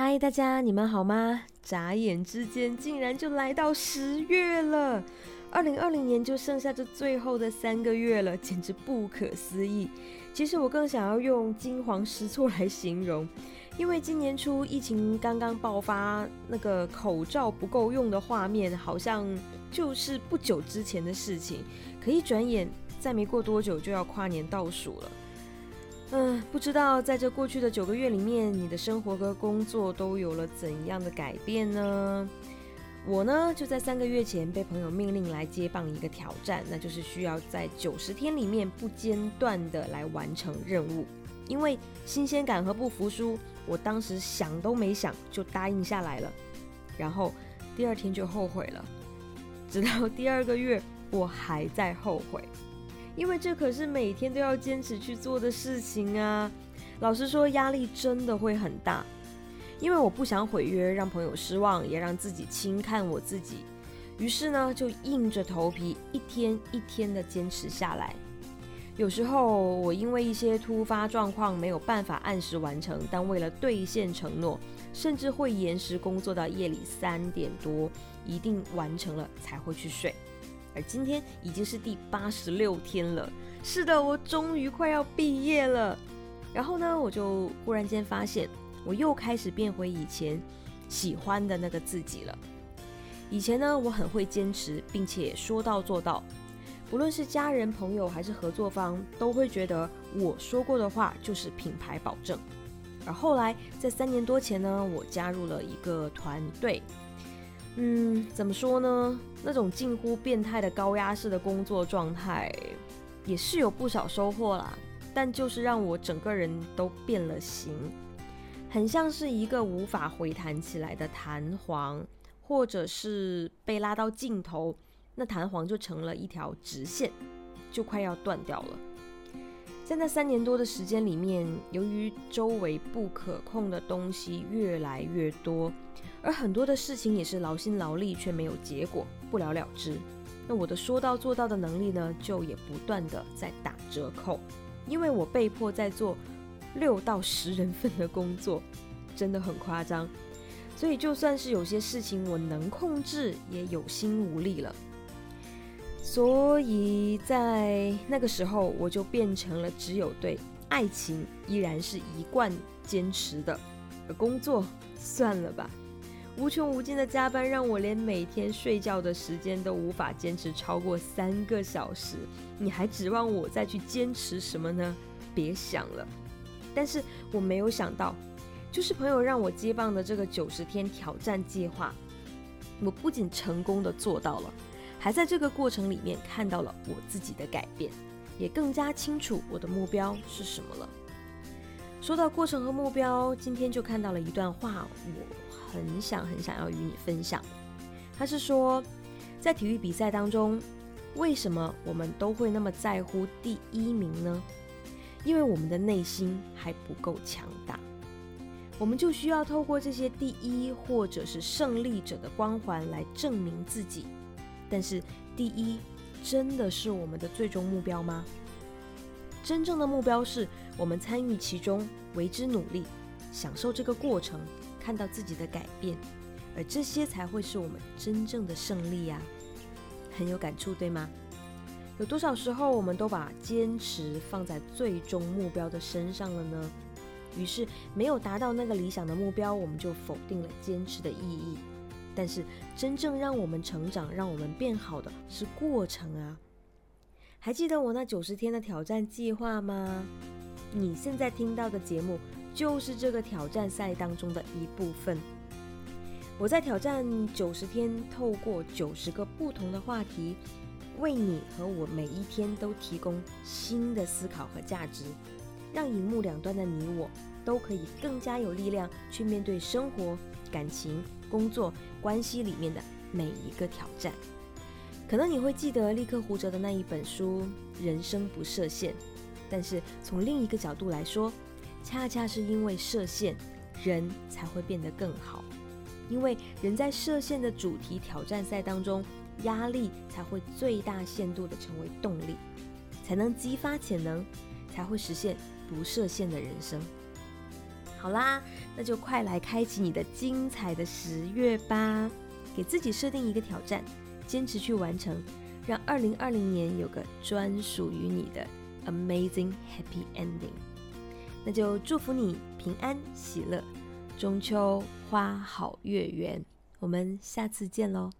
嗨，大家，你们好吗？眨眼之间，竟然就来到十月了。二零二零年就剩下这最后的三个月了，简直不可思议。其实我更想要用惊慌失措来形容，因为今年初疫情刚刚爆发，那个口罩不够用的画面，好像就是不久之前的事情。可一转眼，再没过多久就要跨年倒数了。嗯，不知道在这过去的九个月里面，你的生活和工作都有了怎样的改变呢？我呢，就在三个月前被朋友命令来接棒一个挑战，那就是需要在九十天里面不间断的来完成任务。因为新鲜感和不服输，我当时想都没想就答应下来了。然后第二天就后悔了，直到第二个月，我还在后悔。因为这可是每天都要坚持去做的事情啊！老实说，压力真的会很大。因为我不想毁约，让朋友失望，也让自己轻看我自己。于是呢，就硬着头皮一天一天的坚持下来。有时候我因为一些突发状况没有办法按时完成，但为了兑现承诺，甚至会延时工作到夜里三点多，一定完成了才会去睡。而今天已经是第八十六天了，是的，我终于快要毕业了。然后呢，我就忽然间发现，我又开始变回以前喜欢的那个自己了。以前呢，我很会坚持，并且说到做到，不论是家人、朋友还是合作方，都会觉得我说过的话就是品牌保证。而后来，在三年多前呢，我加入了一个团队。嗯，怎么说呢？那种近乎变态的高压式的工作状态，也是有不少收获啦。但就是让我整个人都变了形，很像是一个无法回弹起来的弹簧，或者是被拉到尽头，那弹簧就成了一条直线，就快要断掉了。在那三年多的时间里面，由于周围不可控的东西越来越多。而很多的事情也是劳心劳力却没有结果，不了了之。那我的说到做到的能力呢，就也不断的在打折扣，因为我被迫在做六到十人份的工作，真的很夸张。所以就算是有些事情我能控制，也有心无力了。所以在那个时候，我就变成了只有对爱情依然是一贯坚持的，而工作算了吧。无穷无尽的加班让我连每天睡觉的时间都无法坚持超过三个小时，你还指望我再去坚持什么呢？别想了。但是我没有想到，就是朋友让我接棒的这个九十天挑战计划，我不仅成功的做到了，还在这个过程里面看到了我自己的改变，也更加清楚我的目标是什么了。说到过程和目标，今天就看到了一段话，我。很想很想要与你分享，他是说，在体育比赛当中，为什么我们都会那么在乎第一名呢？因为我们的内心还不够强大，我们就需要透过这些第一或者是胜利者的光环来证明自己。但是，第一真的是我们的最终目标吗？真正的目标是我们参与其中，为之努力，享受这个过程。看到自己的改变，而这些才会是我们真正的胜利呀！很有感触，对吗？有多少时候我们都把坚持放在最终目标的身上了呢？于是没有达到那个理想的目标，我们就否定了坚持的意义。但是真正让我们成长、让我们变好的是过程啊！还记得我那九十天的挑战计划吗？你现在听到的节目。就是这个挑战赛当中的一部分。我在挑战九十天，透过九十个不同的话题，为你和我每一天都提供新的思考和价值，让荧幕两端的你我都可以更加有力量去面对生活、感情、工作、关系里面的每一个挑战。可能你会记得立刻胡哲的那一本书《人生不设限》，但是从另一个角度来说。恰恰是因为设限，人才会变得更好。因为人在设限的主题挑战赛当中，压力才会最大限度的成为动力，才能激发潜能，才会实现不设限的人生。好啦，那就快来开启你的精彩的十月吧！给自己设定一个挑战，坚持去完成，让二零二零年有个专属于你的 amazing happy ending。那就祝福你平安喜乐，中秋花好月圆。我们下次见喽！